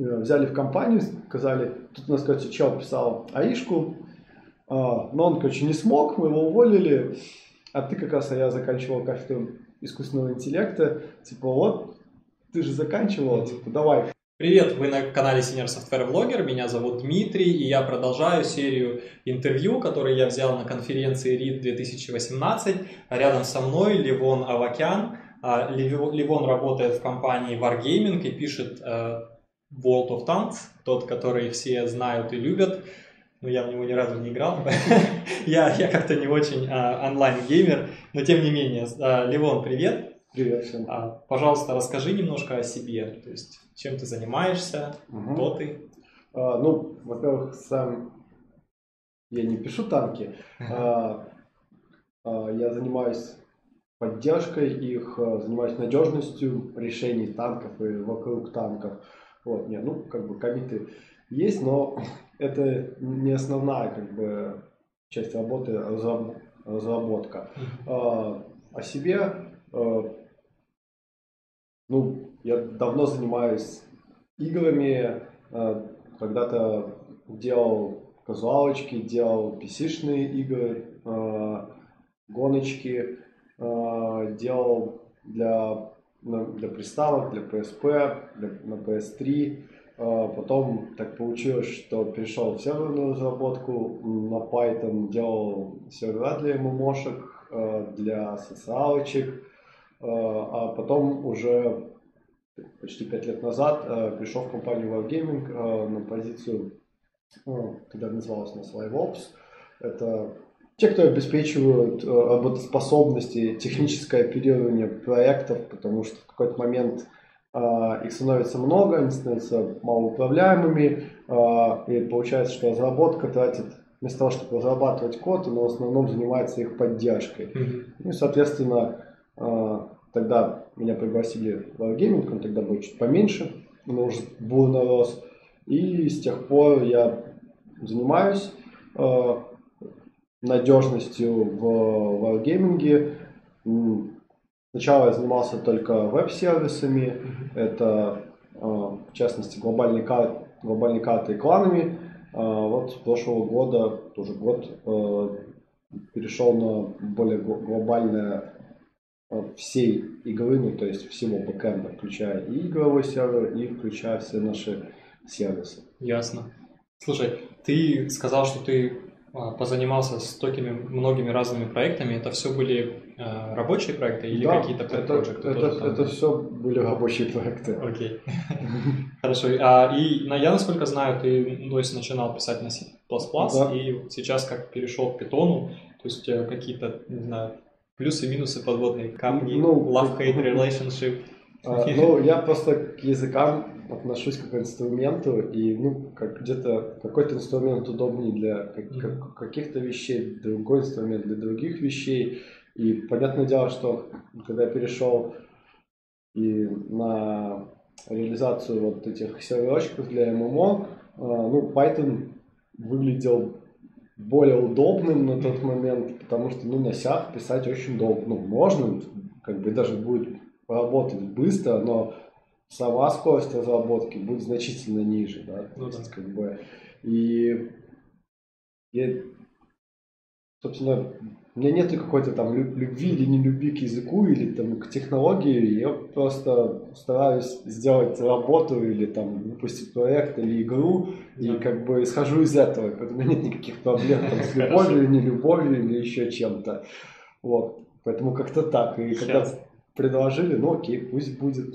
взяли в компанию, сказали, тут у нас, короче, чел писал аишку, а, но он, короче, не смог, мы его уволили, а ты как раз, а я заканчивал кафедру искусственного интеллекта, типа, вот, ты же заканчивал, типа, давай. Привет, вы на канале Senior Software Blogger, меня зовут Дмитрий, и я продолжаю серию интервью, которые я взял на конференции RID 2018. Рядом со мной Ливон Авакян. А, Ливон работает в компании Wargaming и пишет э, World of Tanks, тот, который все знают и любят. Но я в него ни разу не играл. я я как-то не очень а, онлайн-геймер, но тем не менее. А, Ливон, привет. Привет всем. А, пожалуйста, расскажи немножко о себе. То есть, чем ты занимаешься, угу. кто ты? А, ну, во-первых, сам я не пишу танки. А, а, я занимаюсь поддержкой их, а, занимаюсь надежностью решений танков и вокруг танков. Вот, нет, ну, как бы комиты есть, но это не основная, как бы, часть работы, разработка. А, о себе, а, ну, я давно занимаюсь играми, а, когда-то делал казуалочки, делал PC-шные игры, а, гоночки, а, делал для для приставок, для PSP, для, на PS3. А, потом так получилось, что перешел в серверную разработку на Python, делал сервера для MMOшек, а, для социалочек, а, а потом уже почти пять лет назад пришел в компанию Wargaming на позицию, когда называлась у нас LiveOps. Это те, кто обеспечивают э, работоспособности, техническое оперирование проектов, потому что в какой-то момент э, их становится много, они становятся малоуправляемыми, э, и получается, что разработка тратит вместо того, чтобы разрабатывать код, она в основном занимается их поддержкой. Mm-hmm. Ну и, соответственно, тогда меня пригласили в Wargaming, он тогда был чуть поменьше, но уже бурно рос. И с тех пор я занимаюсь надежностью в Wargaming. Сначала я занимался только веб-сервисами, это а, в частности глобальные карты, глобальные карты и кланами. А, вот с прошлого года, тоже год, а, перешел на более глобальное всей игры, ну то есть всего бэкэнда, включая и игровой сервер, и включая все наши сервисы. Ясно. Слушай, ты сказал, что ты позанимался с такими многими разными проектами. Это все были э, рабочие проекты или да, какие-то это, это, это, это все были рабочие проекты. Окей. Хорошо. А, и на, я, насколько знаю, ты то есть, начинал писать на C++, да. и сейчас как перешел к Python, то есть тебя какие-то, не знаю, плюсы и минусы подводные камни, ну, love-hate relationship. А, ну, я просто к языкам отношусь как к инструменту, и ну, как где-то какой-то инструмент удобнее для как, каких-то вещей, другой инструмент для других вещей. И понятное дело, что когда я перешел и на реализацию вот этих серверочков для ММО, а, ну, Python выглядел более удобным на тот момент, потому что, ну, на сях писать очень долго. Ну, можно, как бы даже будет работать быстро, но сама скорость разработки будет значительно ниже, да, ну, есть, да. как бы, и я, собственно, у меня нет какой-то там любви или не любви к языку или там к технологии, я просто стараюсь сделать работу или там выпустить проект или игру, да. и как бы исхожу из этого, поэтому нет никаких проблем там, с любовью, не любовью или еще чем-то, вот, поэтому как-то так, и когда предложили, ну окей, пусть будет.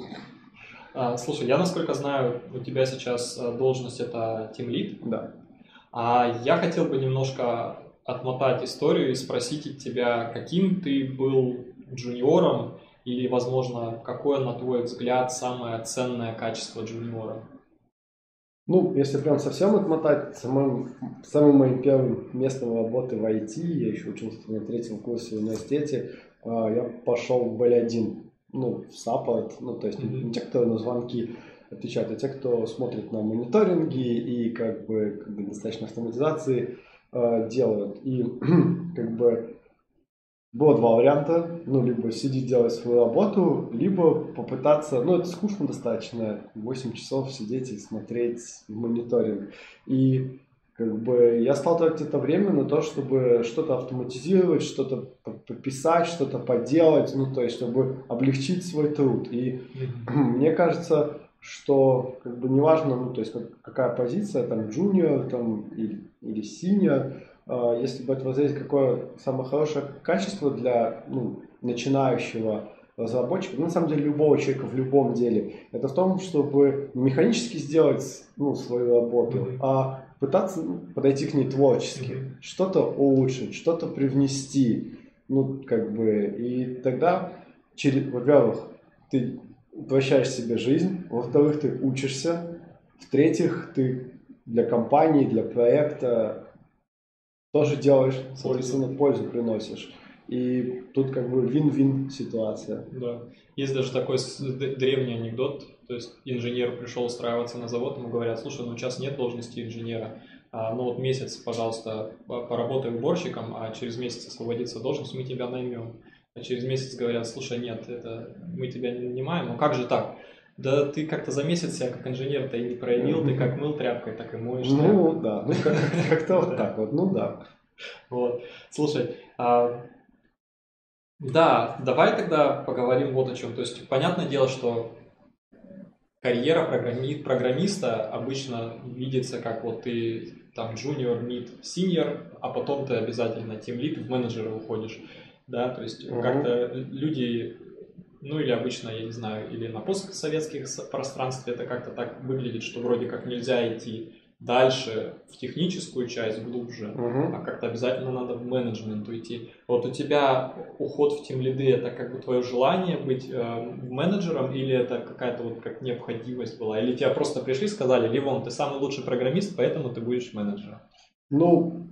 А, слушай, я насколько знаю, у тебя сейчас э, должность это Team Lead. Да. А я хотел бы немножко отмотать историю и спросить тебя, каким ты был джуниором или, возможно, какое, на твой взгляд, самое ценное качество джуниора? Ну, если прям совсем отмотать, самым, самым моим первым местом работы в IT, я еще учился на третьем курсе в университете, я пошел в Б1 ну, в саппорт, ну, то есть mm-hmm. не те, кто на звонки отвечают, а те, кто смотрит на мониторинги и как бы, как бы достаточно автоматизации э, делают. И как бы было два варианта. Ну, либо сидеть делать свою работу, либо попытаться... Ну, это скучно достаточно. 8 часов сидеть и смотреть мониторинг. И как бы я стал тратить это время на то, чтобы что-то автоматизировать, что-то пописать, что-то поделать, ну, то есть, чтобы облегчить свой труд. И мне кажется, что как бы неважно, ну, то есть, как, какая позиция, там, junior, там, или, или senior, э, если бы это разрезать, какое самое хорошее качество для, ну, начинающего разработчика, ну, на самом деле любого человека в любом деле, это в том, чтобы не механически сделать ну, свою работу, mm-hmm. а пытаться подойти к ней творчески, mm-hmm. что-то улучшить, что-то привнести, ну, как бы, и тогда, через, во-первых, ты упрощаешь себе жизнь, во-вторых, ты учишься, в-третьих, ты для компании, для проекта тоже делаешь, соответственно, пользу приносишь. И тут как бы вин-вин ситуация. Да. Есть даже такой древний анекдот, то есть инженер пришел устраиваться на завод, ему говорят, слушай, ну сейчас нет должности инженера, ну вот месяц, пожалуйста, поработай уборщиком, а через месяц освободится должность, мы тебя наймем. А через месяц говорят, слушай, нет, это мы тебя не нанимаем, ну как же так? Да ты как-то за месяц себя как инженер-то и не проявил, ты как мыл тряпкой, так и моешь. Ну да, ну как-то вот так вот, ну да. Вот, слушай, а да, давай тогда поговорим вот о чем. То есть, понятное дело, что карьера программи... программиста обычно видится как вот ты там junior, mid, senior, а потом ты обязательно team lead, в менеджера уходишь. Да, то есть uh-huh. как-то люди, ну или обычно, я не знаю, или на постсоветских пространстве это как-то так выглядит, что вроде как нельзя идти дальше в техническую часть глубже, uh-huh. а как-то обязательно надо в менеджмент уйти. Вот у тебя уход в тем лиды это как бы твое желание быть э, менеджером или это какая-то вот как необходимость была? Или тебя просто пришли и сказали, Ливон, ты самый лучший программист, поэтому ты будешь менеджером? Ну,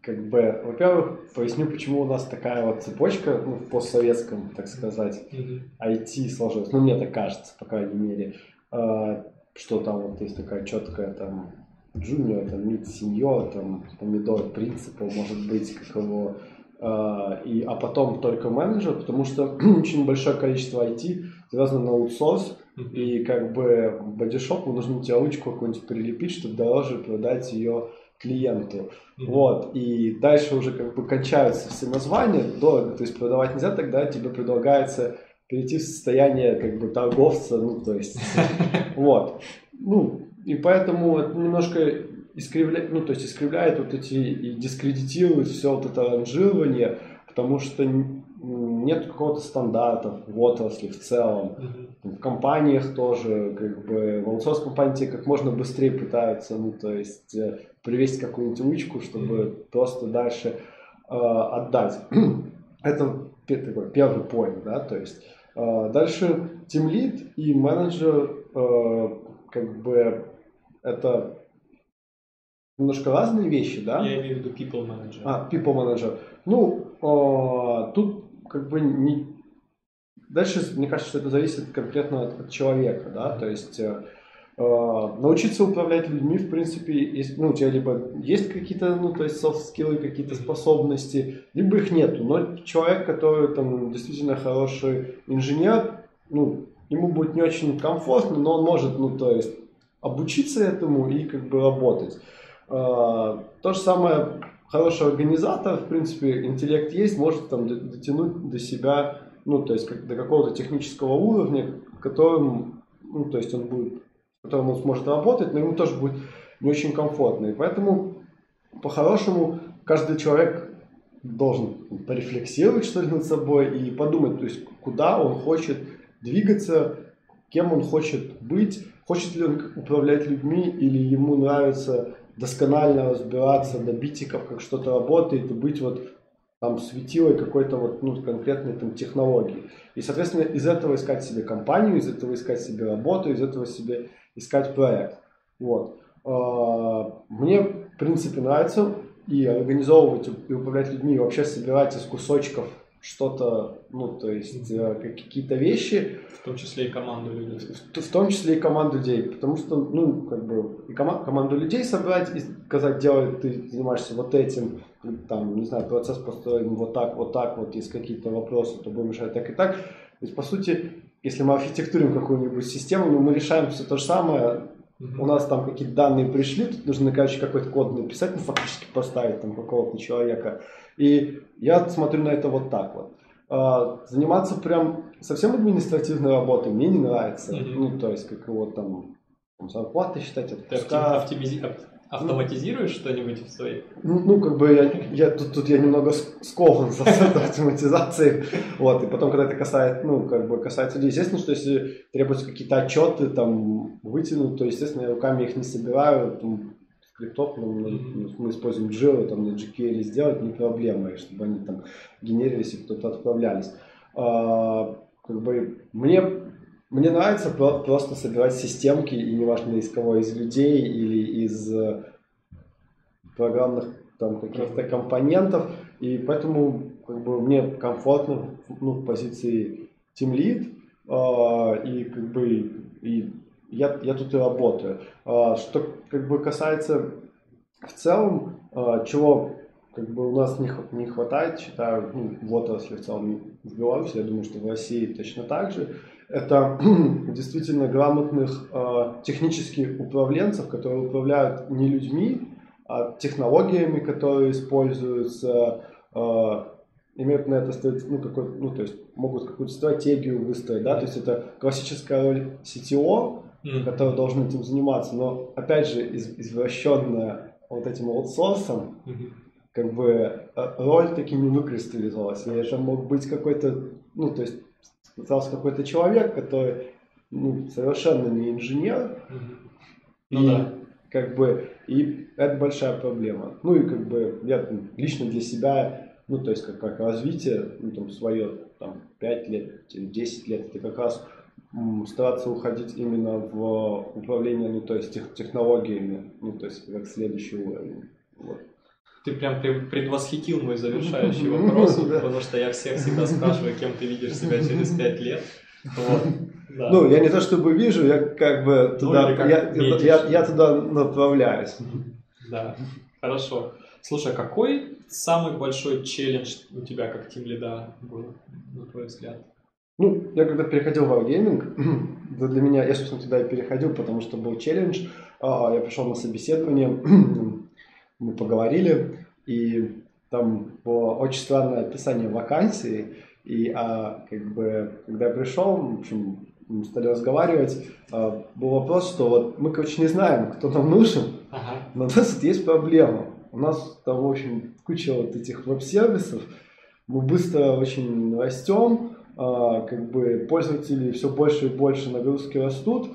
как бы, во-первых, поясню, почему у нас такая вот цепочка, ну, в постсоветском, так сказать, mm-hmm. IT сложилась. Ну, мне так кажется, по крайней мере, э, что там вот есть такая четкая там junior, там, mid, senior, там, по-моему, до principal, может быть, как его, э, и, а потом только менеджер, потому что очень большое количество IT завязано на аутсорс, mm-hmm. и как бы body shop у нужно тебе ручку какую-нибудь прилепить, чтобы дороже продать ее клиенту. Mm-hmm. Вот. И дальше уже как бы кончаются все названия, дорого, то есть продавать нельзя, тогда тебе предлагается перейти в состояние как бы торговца, ну то есть вот. Ну, и поэтому это немножко искривляет, ну, то есть искривляет вот эти и дискредитирует все вот это ранжирование, потому что нет какого-то стандарта в отрасли в целом. Mm-hmm. В компаниях тоже, как бы, в аутсорс компании тебе как можно быстрее пытаются, ну, то есть, э, привести какую-нибудь ручку, чтобы mm-hmm. просто дальше э, отдать. Это такой первый поинт, да, то есть, э, дальше Lead и менеджер, э, как бы, это немножко разные вещи, да? Я имею в виду people manager. А, people manager. Ну, э, тут как бы не... Дальше, мне кажется, что это зависит конкретно от, от человека, да, то есть э, научиться управлять людьми, в принципе, есть, ну, у тебя либо есть какие-то, ну, то есть soft-скиллы, какие-то способности, либо их нету, но человек, который там действительно хороший инженер, ну, ему будет не очень комфортно, но он может, ну, то есть обучиться этому и как бы работать. А, то же самое хороший организатор, в принципе, интеллект есть, может там дотянуть до себя, ну, то есть как, до какого-то технического уровня, которым, ну, то есть он будет, которым он сможет работать, но ему тоже будет не очень комфортно. И поэтому, по-хорошему, каждый человек должен порефлексировать, что ли, над собой и подумать, то есть куда он хочет двигаться, кем он хочет быть, Хочет ли он управлять людьми или ему нравится досконально разбираться до битиков, как что-то работает и быть вот там светилой какой-то вот ну, конкретной там технологии. И, соответственно, из этого искать себе компанию, из этого искать себе работу, из этого себе искать проект. Вот. А, мне, в принципе, нравится и организовывать, и управлять людьми, и вообще собирать из кусочков что-то, ну, то есть э, какие-то вещи. В том числе и команду людей. В, в том числе и команду людей, потому что, ну, как бы, и кома- команду людей собрать и сказать, делай, ты занимаешься вот этим, там, не знаю, процесс построен вот так, вот так, вот есть какие-то вопросы, то будем решать так и так. То есть, по сути, если мы архитектурируем какую-нибудь систему, ну, мы решаем все то же самое, у нас там какие-то данные пришли, тут нужно, короче, какой-то код написать, ну, фактически поставить там какого-то человека. И я смотрю на это вот так вот. А, заниматься прям совсем административной работой мне не нравится. Mm-hmm. Ну, то есть, как его там, там зарплаты считать, отпуска. Ты оптимизи... автоматизируешь ну, что-нибудь в своей? Ну, ну как бы я, я тут, тут я немного скован за автоматизацией. Вот, и потом, когда это касается, ну, как бы касается людей, естественно, что если требуются какие-то отчеты там вытянуть, то, естественно, я руками их не собираю, там, скриптов мы, mm-hmm. мы используем Jira, там на jQuery сделать не проблема, чтобы они там генерились и кто-то отправлялись. А, как бы мне, мне нравится просто собирать системки, и неважно из кого, из людей или из э, программных там каких-то компонентов, и поэтому как бы мне комфортно ну, в позиции Team Lead, э, и как бы и я, я тут и работаю. А, что как бы касается в целом, а, чего как бы у нас не, не хватает, считаю, ну, в отрасли в целом в Беларуси, я думаю, что в России точно так же, это действительно грамотных э, технических управленцев, которые управляют не людьми, а технологиями, которые используются, э, имеют на это ну, какой, ну, то есть могут какую-то стратегию выстроить, да, то есть это классическая роль CTO, mm-hmm. которые должны этим заниматься, но опять же из, извращенная вот этим аутсорсом, mm-hmm. как бы э, роль таки не выкристаллизовалась. Я же мог быть какой-то, ну то есть оказался какой-то человек, который ну, совершенно не инженер, mm-hmm. и ну, да. как бы и это большая проблема. Ну и как бы я лично для себя, ну то есть как, как развитие, ну там свое там 5 лет, 10 лет, это как раз стараться уходить именно в управление, ну, то есть тех, технологиями, ну, то есть как следующий уровень. Вот. Ты прям предвосхитил мой завершающий вопрос, потому что я всех всегда спрашиваю, кем ты видишь себя через пять лет. Вот. Да. Ну, я не то чтобы вижу, я как бы ну, туда, ну, как я, я, я туда направляюсь. Да, хорошо. Слушай, а какой самый большой челлендж у тебя как тим лида был, на твой взгляд? Ну, я когда переходил в Wargaming, для меня, я, собственно, туда и переходил, потому что был челлендж. А, я пришел на собеседование, мы поговорили, и там было очень странное описание вакансии, и а, как бы, когда я пришел, в общем, мы стали разговаривать, а, был вопрос, что вот мы, короче, не знаем, кто нам нужен, ага. но у нас тут есть проблема. У нас там, в общем, куча вот этих веб-сервисов, мы быстро очень растем, а, как бы пользователи все больше и больше нагрузки растут,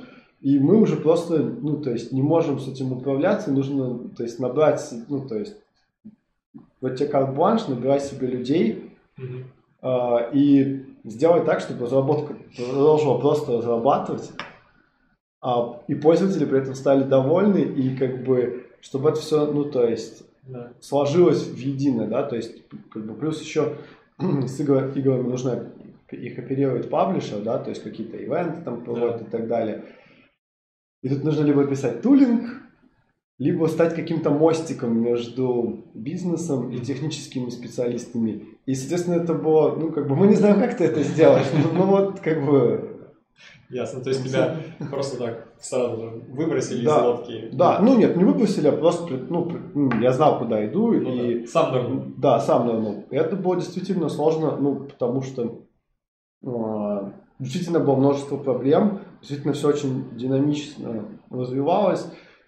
и мы уже просто, ну, то есть не можем с этим управляться, нужно, то есть набрать, ну, то есть вот тебе карт-бланш, набирай себе людей mm-hmm. и сделать так, чтобы разработка продолжила просто разрабатывать, а, и пользователи при этом стали довольны, и как бы, чтобы это все, ну, то есть да. сложилось в единое, да, то есть, как бы, плюс еще с играми нужна их оперирует паблишер, да, то есть какие-то ивенты там проводят да. и так далее. И тут нужно либо писать тулинг, либо стать каким-то мостиком между бизнесом и техническими специалистами. И, соответственно, это было, ну, как бы, мы не знаем, как ты это сделаешь, ну, вот, как бы... Ясно, то есть тебя просто так сразу же выбросили да, из лодки. Да, ну нет, не выбросили, а просто, ну, я знал, куда иду. Ну, и, да. Сам нырнул. Да, сам нырнул. Это было действительно сложно, ну, потому что а, действительно было множество проблем, действительно все очень динамично развивалось,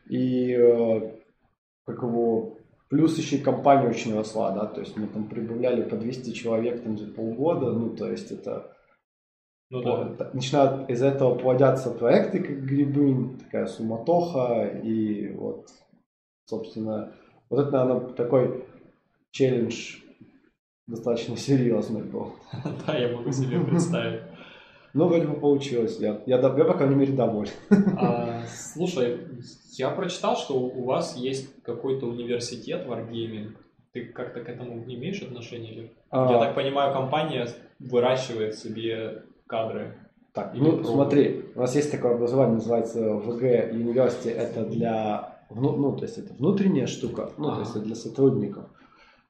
и э, как его Плюс еще и компания очень росла, да, то есть мы там прибавляли по 200 человек там за полгода, ну, то есть это... Ну, да. Начинают из этого плодятся проекты, как грибы, такая суматоха, и вот, собственно, вот это, наверное, такой челлендж достаточно серьезный был. Да, я могу себе представить. Ну, вроде бы получилось. Я, я, я по крайней мере, доволен. А, слушай, я прочитал, что у вас есть какой-то университет Wargaming. Ты как-то к этому не имеешь отношения? Или... А... Я так понимаю, компания выращивает себе кадры. Так, ну пробует. смотри, у нас есть такое образование, называется ВГ University, это для, ну, ну то есть это внутренняя штука, ну, ага. то есть это для сотрудников.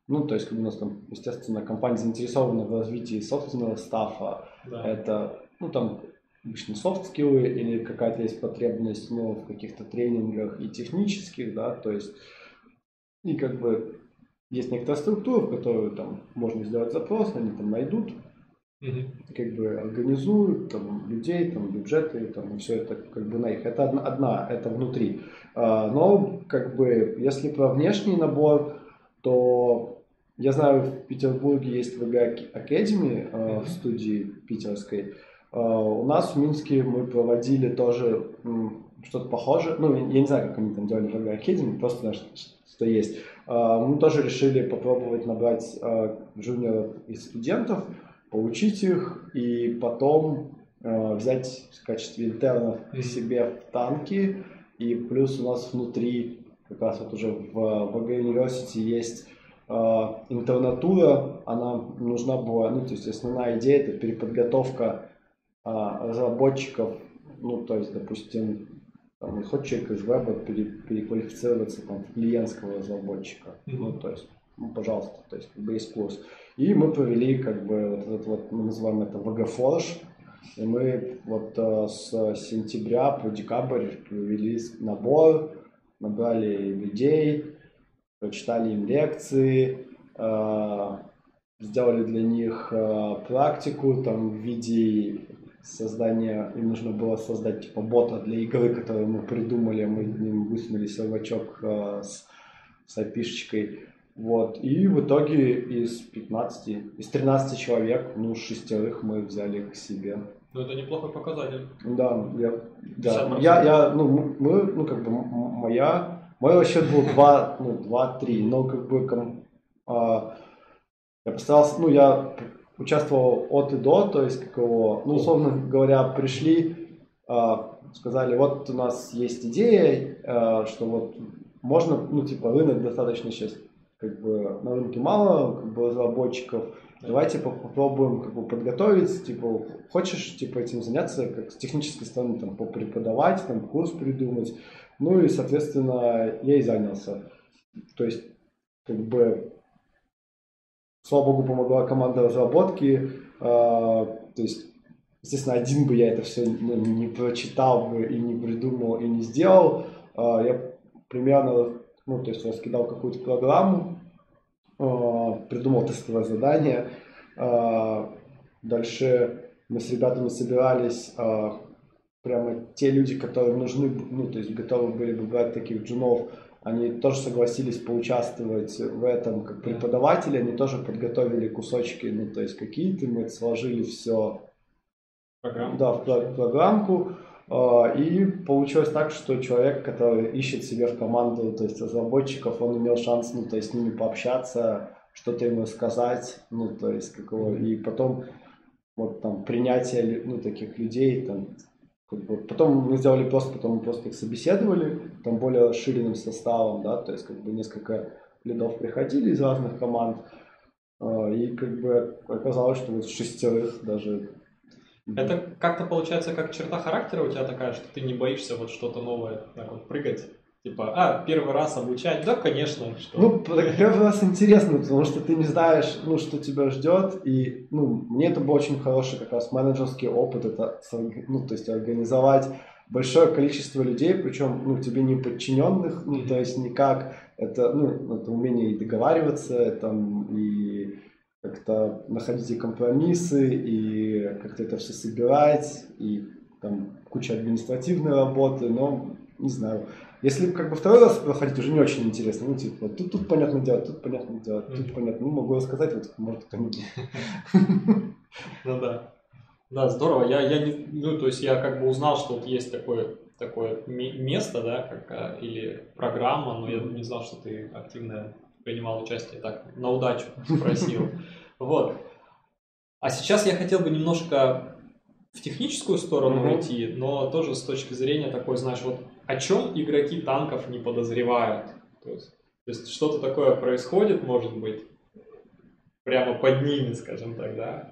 Ну, то есть у нас там, естественно, компания заинтересована в развитии собственного стафа. Да. Это, ну, там, обычно софт-скиллы или какая-то есть потребность, ну, в каких-то тренингах и технических, да, то есть и как бы есть некоторая структура, в которую там можно сделать запрос, они там найдут, угу. как бы организуют там людей, там бюджеты, там и все это как бы на их. Это одна, одна это внутри. А, но как бы если про внешний набор, то я знаю, в Петербурге есть VG Academy э, в студии питерской. Э, у нас в Минске мы проводили тоже что-то похожее. Ну, я не знаю, как они там делали VG Academy, просто знаю, что есть. Э, мы тоже решили попробовать набрать э, джуниоров из студентов, поучить их и потом взять в качестве интернов к себе в танки. И плюс у нас внутри, как раз вот уже в VG University есть интернатура, она нужна была, ну, то есть основная идея это переподготовка разработчиков, ну, то есть, допустим, там, хочет человек из веба пере, переквалифицироваться там, в клиентского разработчика, mm-hmm. ну, то есть, ну, пожалуйста, то есть, как бы есть курс. И мы провели, как бы, вот этот вот, мы называем это VG и мы вот э, с сентября по декабрь провели набор, набрали людей, прочитали им лекции, э, сделали для них э, практику там в виде создания, им нужно было создать типа бота для игры, которую мы придумали, мы им высунули сервачок э, с, с api Вот. И в итоге из 15, из 13 человек, ну, шестерых мы взяли к себе. Ну, это неплохой показатель. Да, я, да. я, я, ну, мы, ну, как бы, моя мой расчет был 2, ну, 2-3, но как бы ком, а, я постарался, ну, я участвовал от и до, то есть какого, ну, условно говоря, пришли, а, сказали, вот у нас есть идея, а, что вот можно, ну, типа, рынок достаточно сейчас, как бы, на рынке мало, как бы, разработчиков, давайте попробуем как бы подготовить, типа, хочешь, типа, этим заняться, как с технической стороны, там, попреподавать, там, курс придумать, ну и, соответственно, я и занялся. То есть, как бы, слава богу, помогла команда разработки. Э, то есть, естественно, один бы я это все ну, не прочитал бы и не придумал и не сделал. Э, я примерно, ну, то есть, раскидал какую-то программу, э, придумал тестовое задание. Дальше мы с ребятами собирались прямо те люди, которые нужны, ну, то есть готовы были бы брать таких джунов, они тоже согласились поучаствовать в этом как преподаватели, они тоже подготовили кусочки, ну, то есть какие-то, мы сложили все Программу. да, в программку, а, и получилось так, что человек, который ищет себе в команду, то есть разработчиков, он имел шанс, ну, то есть с ними пообщаться, что-то ему сказать, ну, то есть какого, и потом вот там принятие, ну, таких людей, там, как бы, потом мы сделали просто, потом мы просто их собеседовали, там более расширенным составом, да, то есть как бы несколько лидов приходили из разных команд, а, и как бы оказалось, что вот шестерых даже. Это как-то получается как черта характера у тебя такая, что ты не боишься вот что-то новое так вот прыгать Типа, а, первый раз обучать? Да, конечно. Что... Ну, первый раз интересно, потому что ты не знаешь, ну, что тебя ждет. И, ну, мне это был очень хороший как раз менеджерский опыт. Это, ну, то есть организовать большое количество людей, причем, ну, тебе не подчиненных, ну, то есть никак. Это, ну, это умение и договариваться, там, и как-то находить и компромиссы, и как-то это все собирать, и там куча административной работы, но, не знаю, если как бы второй раз проходить, уже не очень интересно. Ну, типа, вот тут, тут понятно делать, тут понятно делать, тут mm-hmm. понятно. Ну, могу рассказать, вот может кто-нибудь. Ну да. Да, здорово. Я, я не, ну, то есть я как бы узнал, что вот есть такое, такое место, да, как, а, или программа, но я не знал, что ты активно принимал участие. Так, на удачу спросил. Вот. А сейчас я хотел бы немножко в техническую сторону уйти, но тоже с точки зрения такой, знаешь, вот о чем игроки танков не подозревают. То есть То есть что-то такое происходит, может быть, прямо под ними, скажем так, да?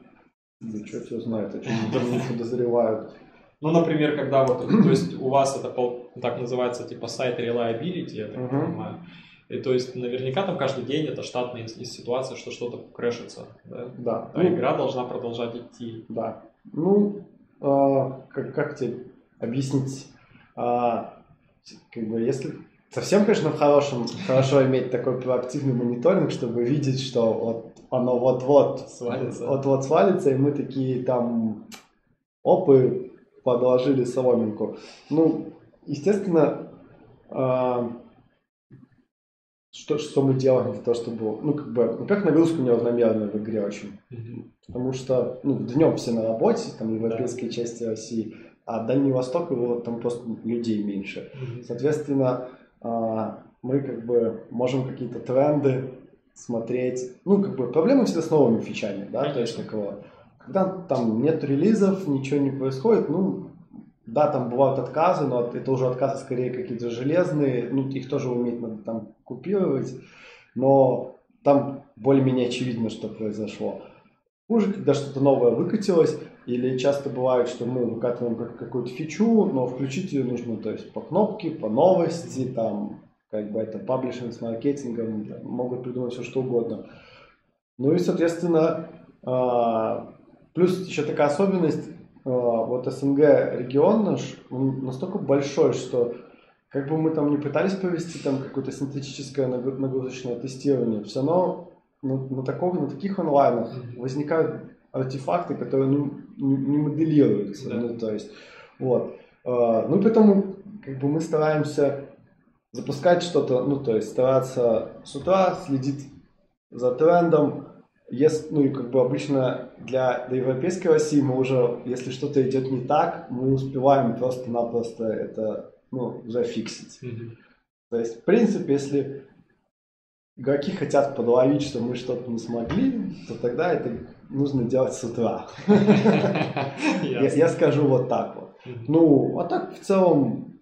Да черт его знает, о чем не подозревают. Ну, например, когда вот, то есть у вас это так называется, типа сайт reliability, я так понимаю. И то есть наверняка там каждый день это штатная ситуация, что что-то крэшится, да? Да. А ну, игра должна продолжать идти. Да. Ну, э, как, как тебе объяснить? Э, как бы, если совсем, конечно, в хорошем, хорошо иметь такой проактивный мониторинг, чтобы видеть, что вот оно вот-вот свалится. Вот-вот свалится, и мы такие там опы подложили соломинку. Ну, естественно, э, что, что мы делаем для того, чтобы... Ну, как бы, во-первых, нагрузка неравномерная в игре очень. Mm-hmm. Потому что, ну, днем все на работе, там, в европейской да. части России, а Дальний Восток, его там просто людей меньше. Соответственно, а, мы как бы можем какие-то тренды смотреть. Ну, как бы проблемы всегда с новыми фичами, да, то есть такого. Когда там нет релизов, ничего не происходит, ну, да, там бывают отказы, но это уже отказы скорее какие-то железные, ну, их тоже уметь надо там купировать, но там более-менее очевидно, что произошло. Хуже, когда что-то новое выкатилось, или часто бывает, что мы выкатываем какую-то фичу, но включить ее нужно, то есть по кнопке, по новости, там, как бы это паблишинг с маркетингом, там, могут придумать все что угодно. Ну и, соответственно, а, плюс еще такая особенность, а, вот СНГ регион наш, он настолько большой, что как бы мы там не пытались провести там какое-то синтетическое нагрузочное тестирование, все равно на, на, таком, на таких онлайнах возникают артефакты, которые ну, не, не моделируются. Да. Ну, то есть, вот. А, ну, поэтому как бы мы стараемся запускать что-то, ну, то есть стараться с утра следить за трендом. Если, ну, и как бы обычно для, для европейской России мы уже, если что-то идет не так, мы успеваем просто-напросто это, ну, зафиксить. Mm-hmm. То есть, в принципе, если игроки хотят подловить, что мы что-то не смогли, то тогда это нужно делать с утра. Я скажу вот так вот. Ну, а так в целом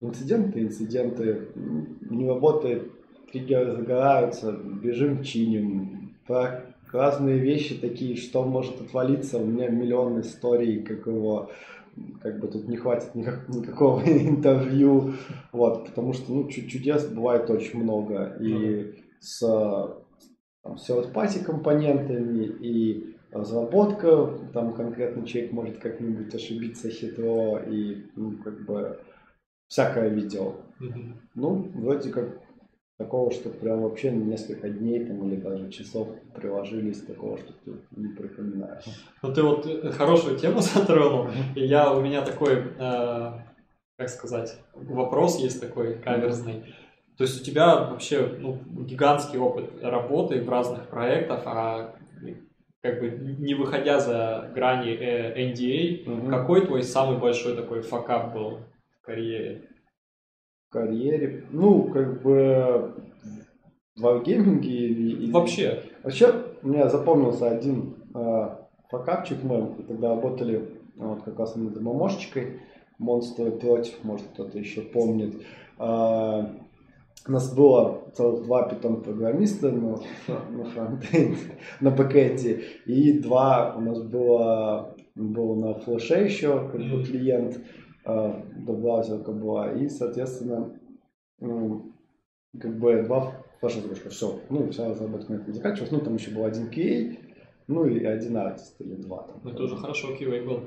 инциденты, инциденты, не работает, триггеры загораются, бежим, чиним. Про разные вещи такие, что может отвалиться, у меня миллион историй, как его как бы тут не хватит никак, никакого интервью, вот, потому что, ну, чудес бывает очень много, и с, там, с third компонентами, и разработка, там конкретно человек может как-нибудь ошибиться хитро, и, ну, как бы, всякое видео. Mm-hmm. Ну, вроде как такого, что прям вообще несколько дней там или даже часов приложились, такого, что ты не припоминаешь. Ну ты вот э, хорошую тему затронул, и я, у меня такой, э, как сказать, вопрос есть такой каверзный. То есть у тебя вообще ну, гигантский опыт работы в разных проектах, а как бы не выходя за грани э, NDA, угу. какой твой самый большой такой факап был в карьере? карьере. Ну, как бы в варгейминге или, Вообще. Вообще, у меня запомнился один э, факапчик мой. Мы тогда работали вот как раз над ММОшечкой. Монстры против, может кто-то еще помнит. Э, у нас было целых два питон-программиста на, на фронтенде, на бэкэнде, и два у нас было, было на флеше еще, как бы клиент до браузерка была, и, соответственно, как бы два флеша загрузка, все, ну, вся разработка на этом заканчивалась, ну, там еще был один QA, ну, и один артист или два. Там, ну, это уже хорошо QA был.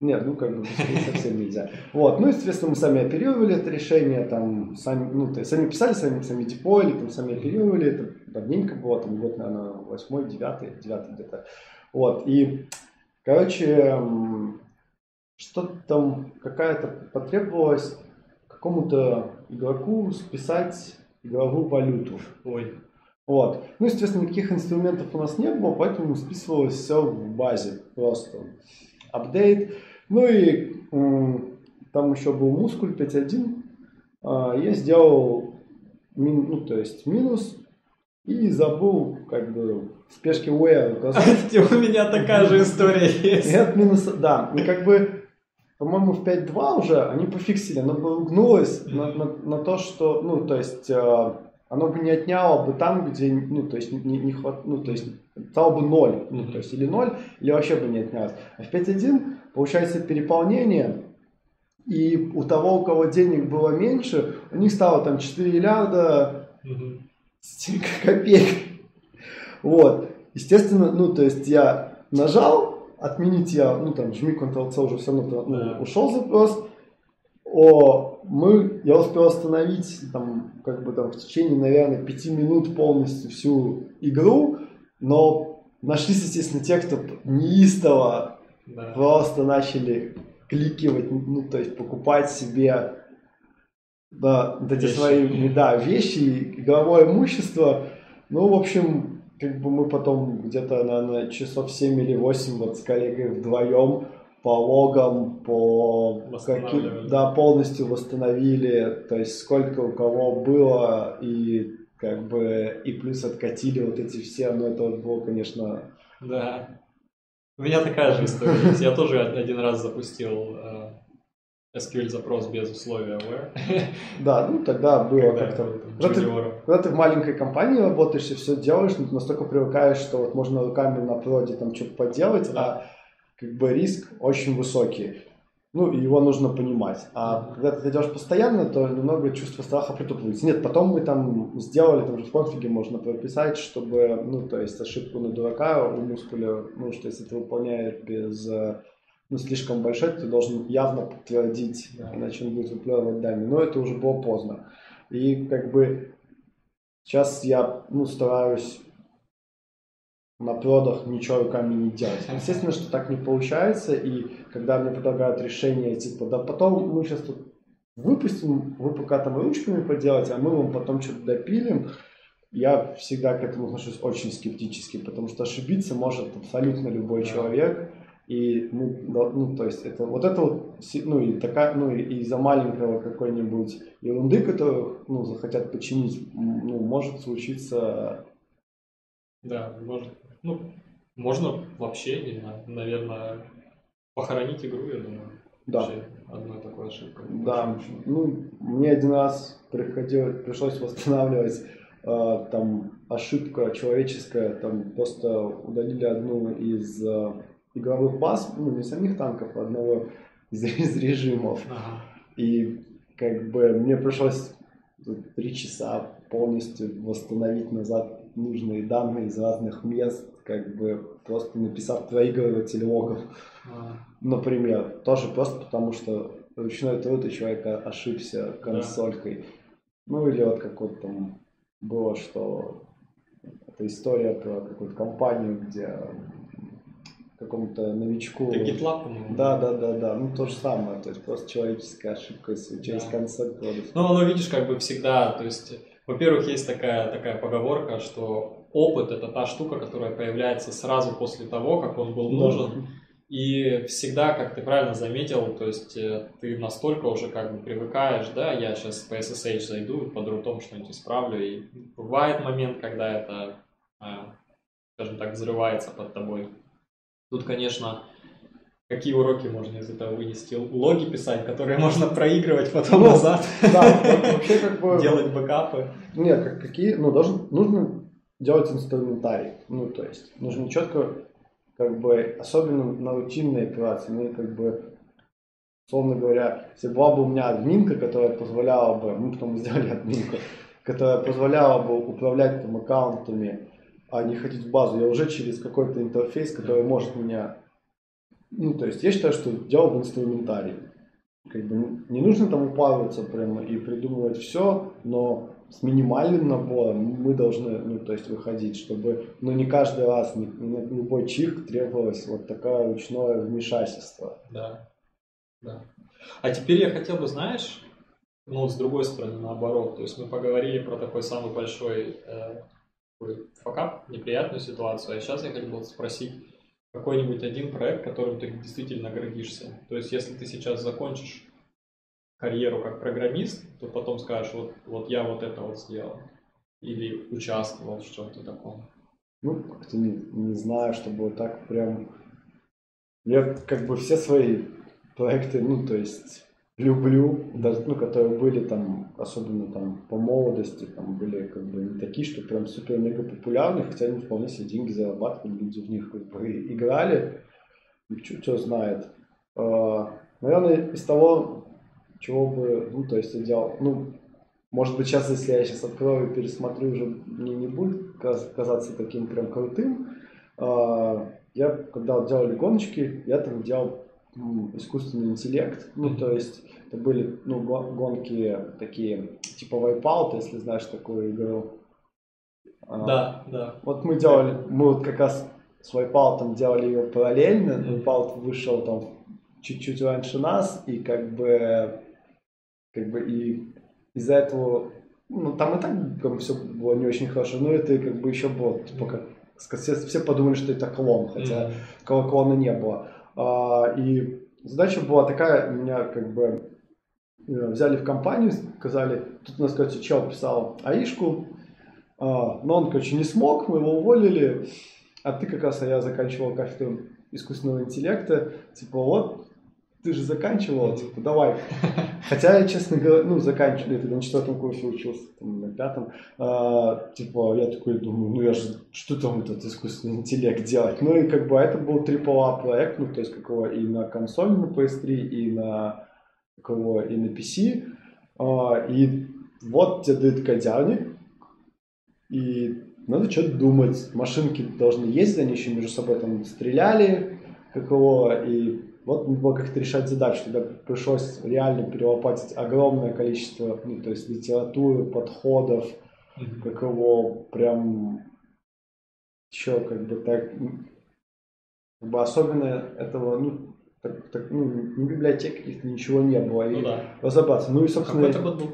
Нет, ну как бы совсем нельзя. Вот, ну, естественно, мы сами оперировали это решение, там, сами, ну, то есть, сами писали, сами, сами депоили, там, сами оперировали, это давненько было, там, год, наверное, восьмой, девятый, девятый где-то. Вот, и, короче, что-то там какая-то потребовалась какому-то игроку списать игровую валюту. Ой. Вот. Ну, естественно, никаких инструментов у нас не было, поэтому списывалось все в базе. Просто апдейт. Ну и там еще был мускуль 5.1. А, я сделал мин, ну, то есть минус и забыл, как бы, в спешке where указать. У меня такая же история есть. Нет минуса, да. И как бы по-моему, в 5.2 уже они пофиксили, но угнулось на, на, на то, что, ну, то есть, э, оно бы не отняло бы там, где, ну, то есть, не, не хват, ну, то есть, стало бы ноль, ну, то есть, или ноль, или вообще бы не отнялось. А в 5.1 получается переполнение, и у того, у кого денег было меньше, у них стало там 4 миллиарда mm копеек. Вот. Естественно, ну, то есть, я нажал, отменить я, ну, там, жми Ctrl-C, уже все равно ну, ушел запрос, о, мы, я успел остановить там, как бы там в течение, наверное, пяти минут полностью всю игру, но нашлись, естественно, те, кто неистово да. просто начали кликивать, ну, то есть покупать себе да, вот эти вещи. свои да, вещи, игровое имущество. Ну, в общем, как бы мы потом где-то, наверное, часов 7 или 8 вот с коллегой вдвоем по логам, по каким, да, полностью восстановили, то есть сколько у кого было и как бы и плюс откатили вот эти все, но это вот было, конечно... Да. У меня такая же история. Я тоже один раз запустил э, SQL запрос без условия where. Да, ну тогда было как-то... Когда ты, когда ты в маленькой компании работаешь и все делаешь, настолько привыкаешь, что вот можно руками на проде там что-то поделать, да. а как бы риск очень высокий. Ну, и его нужно понимать. А когда ты делаешь постоянно, то немного чувство страха притупливается. Нет, потом мы там сделали, там же в конфиге можно прописать, чтобы, ну, то есть ошибку на дурака у мускуля, ну, что если ты выполняешь без, ну, слишком большой, ты должен явно подтвердить, да. иначе он будет выплевывать данные. Но это уже было поздно. И как бы сейчас я, ну, стараюсь на продах ничего руками не делать. Естественно, что так не получается, и когда мне предлагают решение, типа, да потом мы сейчас тут выпустим, вы пока там ручками поделать, а мы вам потом что-то допилим, я всегда к этому отношусь очень скептически, потому что ошибиться может абсолютно любой человек, и ну, ну то есть это вот это вот, ну и такая, ну и из-за маленького какой-нибудь ерунды, которую ну захотят починить, ну может случиться. Да, может. Ну, можно вообще, не знаю, наверное, похоронить игру, я думаю. Да. Вообще одной такой ошибкой. Да. Ну, мне один раз приходилось, пришлось восстанавливать э, там ошибка человеческая, там просто удалили одну из э, игровых баз, ну, не самих танков, а одного из, из режимов. Ага. И как бы мне пришлось три часа полностью восстановить назад нужные данные из разных мест, как бы просто написав проигрыватель логов, а. например. Тоже просто потому, что ручной труд у человека ошибся консолькой. Да. Ну или вот как вот там было, что это история про какую-то компанию, где какому-то новичку. Это GitLab, по-моему. Да, да, да, да. Ну, то же самое. То есть просто человеческая ошибка, если через да. консоль Ну, но видишь, как бы всегда, то есть во-первых, есть такая, такая поговорка, что опыт – это та штука, которая появляется сразу после того, как он был нужен. И всегда, как ты правильно заметил, то есть э, ты настолько уже как бы привыкаешь, да, я сейчас по SSH зайду, под рутом что-нибудь исправлю, и бывает момент, когда это, а, скажем так, взрывается под тобой. Тут, конечно, Какие уроки можно из этого вынести? Логи писать, которые можно проигрывать потом ну, назад. Да, вообще как бы... Делать бэкапы. Нет, как, какие... Ну, должен, нужно делать инструментарий. Ну, то есть, нужно четко, как бы, особенно на рутинные операции, ну, как бы, условно говоря, если была бы у меня админка, которая позволяла бы, мы потом сделали админку, которая позволяла бы управлять там аккаунтами, а не ходить в базу, я уже через какой-то интерфейс, который может меня ну, то есть я считаю, что дело в инструментарии. Как бы не нужно там упарываться прямо и придумывать все, но с минимальным набором мы должны, ну, то есть выходить, чтобы, ну, не каждый раз, не, на любой чих требовалось вот такое ручное вмешательство. Да, да. А теперь я хотел бы, знаешь, ну, с другой стороны, наоборот, то есть мы поговорили про такой самый большой э, факап, неприятную ситуацию, а сейчас я хотел бы спросить, какой-нибудь один проект, которым ты действительно гордишься. То есть, если ты сейчас закончишь карьеру как программист, то потом скажешь, вот, вот я вот это вот сделал. Или участвовал в чем-то таком. Ну, как-то не, не знаю, чтобы вот так прям... Я как бы все свои проекты, ну, то есть люблю, даже, ну, которые были там, особенно там по молодости, там были как бы не такие, что прям супер-мега популярны, хотя они вполне себе деньги зарабатывали, люди в них как бы играли, что знает. А, наверное, из того, чего бы, ну, то есть я делал, ну, может быть, сейчас, если я сейчас открою и пересмотрю, уже мне не будет казаться таким прям крутым. А, я, когда делали гоночки, я там делал искусственный интеллект. Ну, то есть это были ну, гонки такие, типа Wipeout, если знаешь такую игру. А, да, да. Вот мы делали, мы вот как раз с Wipeout делали ее параллельно. Wipeout вышел там чуть-чуть раньше нас, и как бы, как бы и из-за этого, ну, там и так как все было не очень хорошо, но это как бы еще было, типа, как все, все подумали, что это клон, хотя mm-hmm. клона не было. А, и задача была такая, меня как бы э, взяли в компанию, сказали, тут у нас, короче, чел писал аишку, а, но он, короче, не смог, мы его уволили, а ты как раз, а я заканчивал кафедру искусственного интеллекта, типа, вот, ты же заканчивал, типа, давай. Хотя я, честно говоря, ну, заканчивал, я тогда на четвертом курсе учился, там, на пятом, а, типа, я такой думаю, ну, я же, что там этот искусственный интеллект делать? Ну, и как бы это был AAA проект, ну, то есть, какого и на консоли на PS3, и на, какого, и на PC, а, и вот тебе дают кодярник, и надо что-то думать. Машинки должны ездить, они еще между собой там стреляли, какого, и вот надо было как-то решать задачу. Тогда пришлось реально перелопатить огромное количество, ну, то есть литературы, подходов, mm-hmm. как его прям еще как бы так, как бы особенно этого, ну, так, так, ну, ни библиотек каких-то ничего не было. Ну, и да. разобраться. Ну и, собственно... Какой это год был?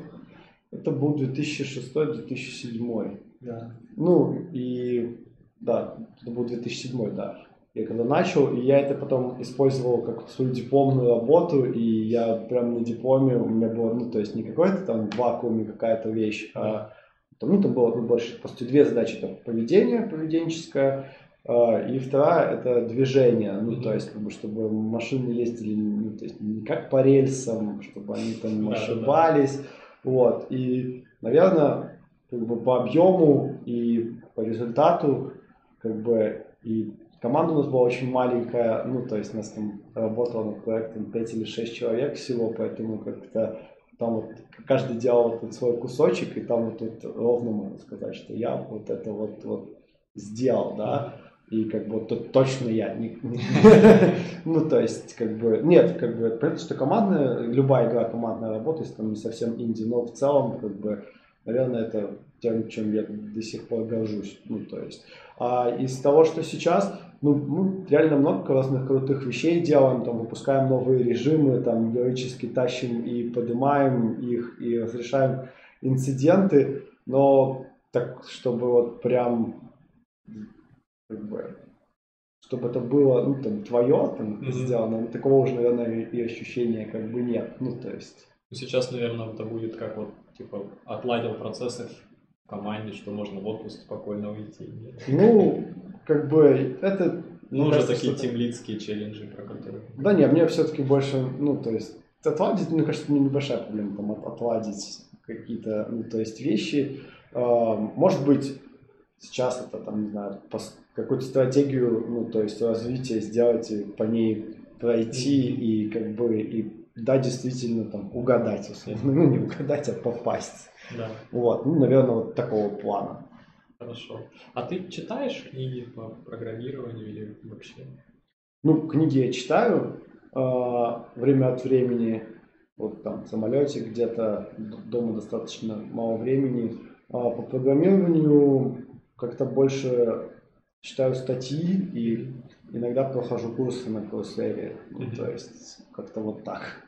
Это был 2006-2007. Да. Ну и да, это был 2007, да я когда начал, и я это потом использовал как свою дипломную работу, и я прям на дипломе у меня было, ну, то есть не какой-то там вакуум, какая-то вещь, а там, ну, там было ну, больше, просто две задачи, это поведение поведенческое, а, и вторая это движение, ну, то есть, как бы, чтобы машины ездили, ну, то есть, не как по рельсам, чтобы они там ошибались, вот, и, наверное, как бы по объему и по результату, как бы, и Команда у нас была очень маленькая, ну, то есть у нас там работало над проектом 5 или 6 человек всего, поэтому как-то там вот каждый делал вот свой кусочек, и там вот тут ровно можно сказать, что я вот это вот, вот сделал, да, и как бы тут точно я. Ну, то есть, как бы, нет, как бы, понятно, что командная, любая игра командная работа, если там не совсем инди, но в целом, как бы, наверное, это тем, чем я до сих пор горжусь. Ну, то есть, а из того, что сейчас, ну, мы реально много разных крутых вещей делаем, там, выпускаем новые режимы, там, героически тащим и поднимаем их, и разрешаем инциденты, но так, чтобы вот прям, как бы, чтобы это было, ну, там, твое, там, mm-hmm. сделано, такого уже, наверное, и ощущения как бы нет, ну, то есть... Сейчас, наверное, это будет как вот, типа, отладил процессы команде, что можно в отпуск спокойно уйти. Ну, как бы это... Ну, уже такие темлицкие челленджи, про которые... Да нет, мне все-таки больше, ну, то есть, отладить, мне кажется, мне небольшая проблема, там, отладить какие-то, ну, то есть, вещи. А, может быть, сейчас это, там, не знаю, какую-то стратегию, ну, то есть, развития сделать и по ней пройти и, как бы, и, да, действительно, там, угадать, условно. Ну, не угадать, а попасть. Да. Вот, ну, наверное, вот такого плана. Хорошо. А ты читаешь книги по программированию или вообще? Ну, книги я читаю э, время от времени. Вот там в самолете где-то, дома достаточно мало времени. А по программированию как-то больше читаю статьи и иногда прохожу курсы на Coursera. Ну, то есть как-то вот так.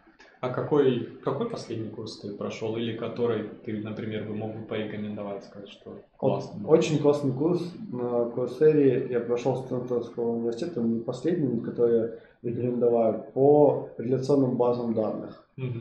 А какой, какой последний курс ты прошел или который ты, например, бы мог бы порекомендовать, сказать, что классный? Был? Очень классный курс на Coursera. Я прошел с Стэнфордского университета, не последний, который я рекомендовал, по реляционным базам данных. Угу.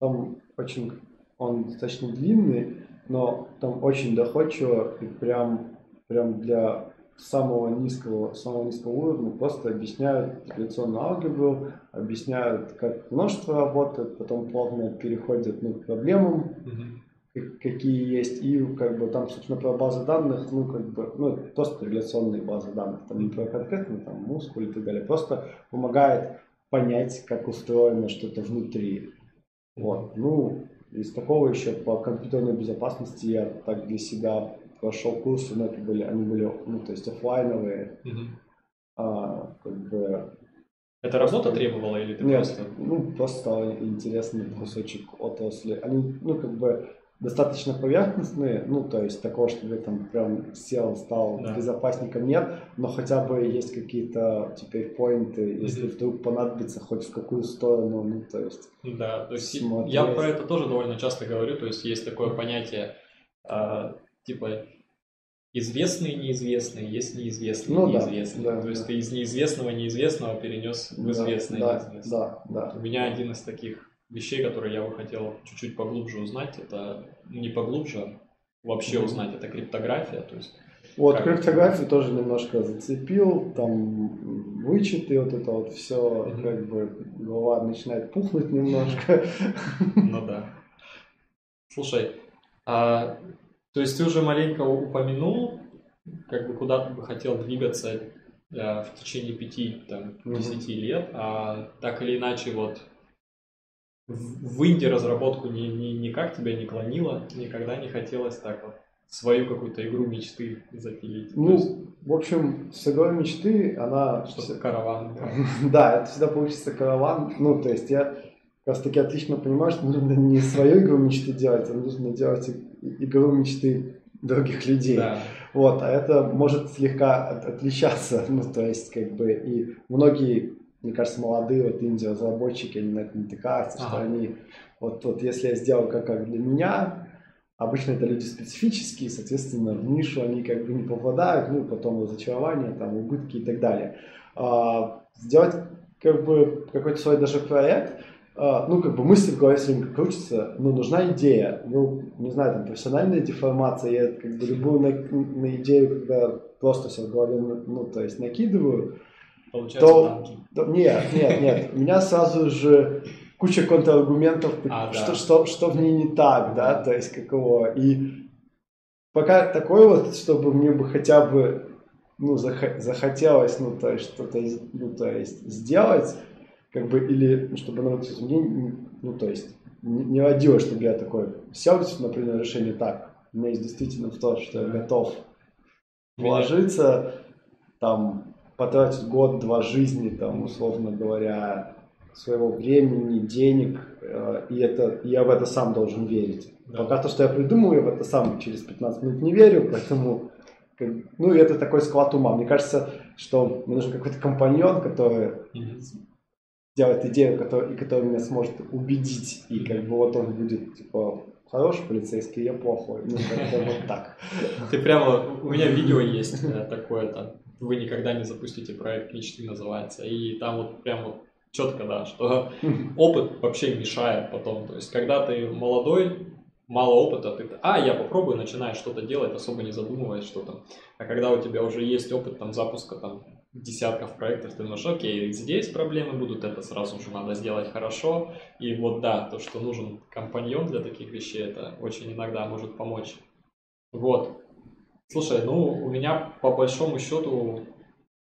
Там очень, он достаточно длинный, но там очень доходчиво и прям, прям для самого низкого, самого низкого уровня просто объясняют дифференционную алгебру, объясняют, как множество работает, потом плавно переходят ну, к проблемам, mm-hmm. какие есть, и как бы там, собственно, про базы данных, ну, как бы, ну, просто реляционные базы данных, там не про конкретно, там, мускул и так далее, просто помогает понять, как устроено что-то внутри. Вот, ну, из такого еще по компьютерной безопасности я так для себя прошел курсы, но это были, они были, ну, то есть офлайновые. Угу. А, как бы, это работа требовала или ты Нет, просто? ну, просто стало интересный кусочек отрасли. Они, ну, как бы, достаточно поверхностные, ну, то есть такого, чтобы там прям сел, стал да. безопасником нет, но хотя бы есть какие-то теперь поинты, если mm-hmm. вдруг понадобится хоть в какую сторону, ну, то есть... Да, то есть смотреть. я про это тоже довольно часто говорю, то есть есть такое понятие, а, типа, известные неизвестные, есть неизвестные ну, неизвестные. Да, да, то есть да. ты из неизвестного неизвестного перенес в известное да, неизвестное. Да, да, да. У меня один из таких вещей, которые я бы хотел чуть-чуть поглубже узнать, это не поглубже, а вообще mm-hmm. узнать, это криптография, то есть вот, как... криптографию тоже немножко зацепил, там вычеты, вот это вот все, mm-hmm. как бы голова начинает пухнуть немножко. Ну да. Слушай, а, то есть ты уже маленько упомянул, как бы куда ты бы хотел двигаться а, в течение пяти, там, десяти mm-hmm. лет, а так или иначе вот в инди разработку ни, ни, никак тебя не клонило, никогда не хотелось так вот свою какую-то игру мечты запилить. Ну, есть... в общем, с игрой мечты она... Что-то караван. Да, это всегда получится караван. Ну, то есть я как раз таки отлично понимаю, что нужно не свою игру мечты делать, а нужно делать игру мечты других людей. Да. Вот, а это может слегка от, отличаться. Ну, то есть, как бы, и многие мне кажется, молодые вот инди-разработчики, они на это натыкаются, ага. что они, вот, вот если я сделал как, как для меня, обычно это люди специфические, соответственно, в нишу они как бы не попадают, ну, потом разочарование, там, убытки и так далее. А, сделать как бы какой-то свой даже проект, ну, как бы мысли в голове все время крутятся, но нужна идея, ну, не знаю, там, профессиональная деформация, я как бы любую на, на идею, когда просто все в голове, ну, то есть накидываю, Получается то, танки. То, нет, нет, нет. У меня сразу же куча контраргументов, а, что, да. что, что в ней не так, да, то есть какого. И пока такой вот, чтобы мне бы хотя бы ну, зах- захотелось, ну, то есть что-то, ну, то есть сделать, как бы, или ну, чтобы оно мне, ну, то есть не, не родилось, чтобы я такой сел, например, решение так, у меня есть действительно в то, что я готов вложиться, там, потратить год-два жизни, там, условно говоря, своего времени, денег, э, и это, я в это сам должен верить. Да. Пока то, что я придумал, я в это сам через 15 минут не верю, поэтому, ну, это такой склад ума. Мне кажется, что мне нужен какой-то компаньон, который mm-hmm. делает идею, который, и который меня сможет убедить, и как бы вот он будет, типа, хороший полицейский, я плохой. Ну, как вот так. Ты прямо, у меня видео есть э, такое там, вы никогда не запустите проект мечты называется. И там вот прям вот четко, да, что опыт вообще мешает потом. То есть, когда ты молодой, мало опыта, ты, а, я попробую, начинаешь что-то делать, особо не задумываясь, что там. А когда у тебя уже есть опыт там запуска там десятков проектов, ты думаешь, окей, здесь проблемы будут, это сразу же надо сделать хорошо. И вот да, то, что нужен компаньон для таких вещей, это очень иногда может помочь. Вот. Слушай, ну, у меня по большому счету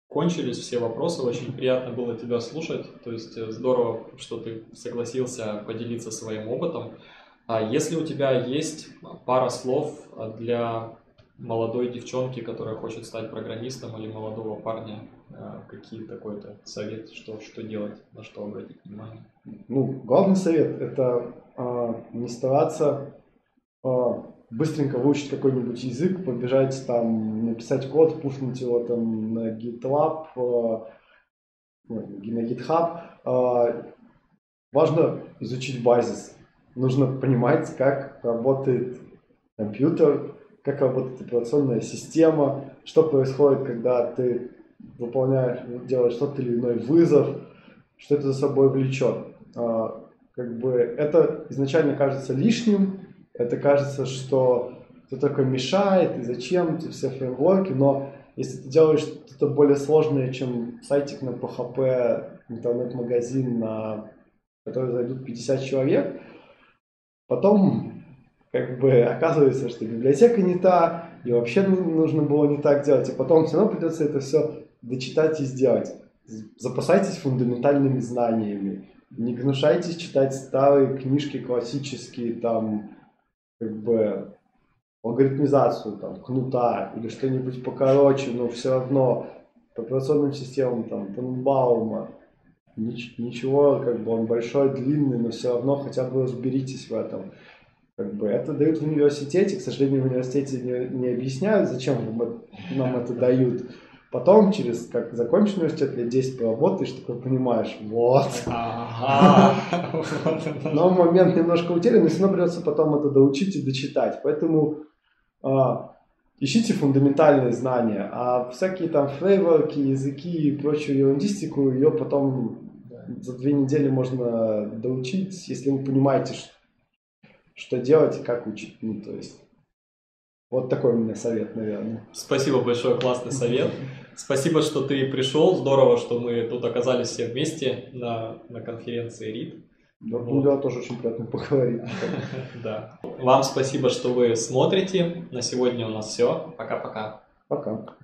кончились все вопросы. Очень приятно было тебя слушать. То есть э, здорово, что ты согласился поделиться своим опытом. А если у тебя есть пара слов для молодой девчонки, которая хочет стать программистом, или молодого парня, э, какие такой-то совет, что, что делать, на что обратить внимание? Ну, главный совет – это э, не стараться э, быстренько выучить какой-нибудь язык, побежать там, написать код, пушнуть его там на GitLab, э, на GitHub. Э, важно изучить базис. Нужно понимать, как работает компьютер, как работает операционная система, что происходит, когда ты выполняешь, делаешь тот или иной вызов, что это за собой влечет. Э, как бы это изначально кажется лишним, это кажется, что это только мешает, и зачем эти все фреймворки, но Если ты делаешь что-то более сложное, чем сайтик на PHP, интернет-магазин, на который зайдут 50 человек, потом как бы оказывается, что библиотека не та, и вообще нужно было не так делать, и потом все равно придется это все дочитать и сделать. Запасайтесь фундаментальными знаниями, не гнушайтесь читать старые книжки классические, там, как бы, алгоритмизацию, там, кнута или что-нибудь покороче, но все равно по операционным системам, там, Тенбаума, ничего, как бы он большой, длинный, но все равно хотя бы разберитесь в этом. Как бы это дают в университете, к сожалению, в университете не, не объясняют, зачем нам это дают. Потом, через как закончишь университет, лет 10 поработаешь, такой понимаешь, вот. Но момент немножко утерян, но все равно придется потом это доучить и дочитать. Поэтому а, ищите фундаментальные знания, а всякие там фрейворки, языки и прочую ерундистику, ее потом за две недели можно доучить, если вы понимаете, что делать и как учить. Ну, то есть, вот такой у меня совет, наверное. Спасибо большое, классный совет. Спасибо, что ты пришел. Здорово, что мы тут оказались все вместе на, на конференции РИД. Да, вот. было тоже очень приятно поговорить. Да. Вам спасибо, что вы смотрите. На сегодня у нас все. Пока-пока. Пока.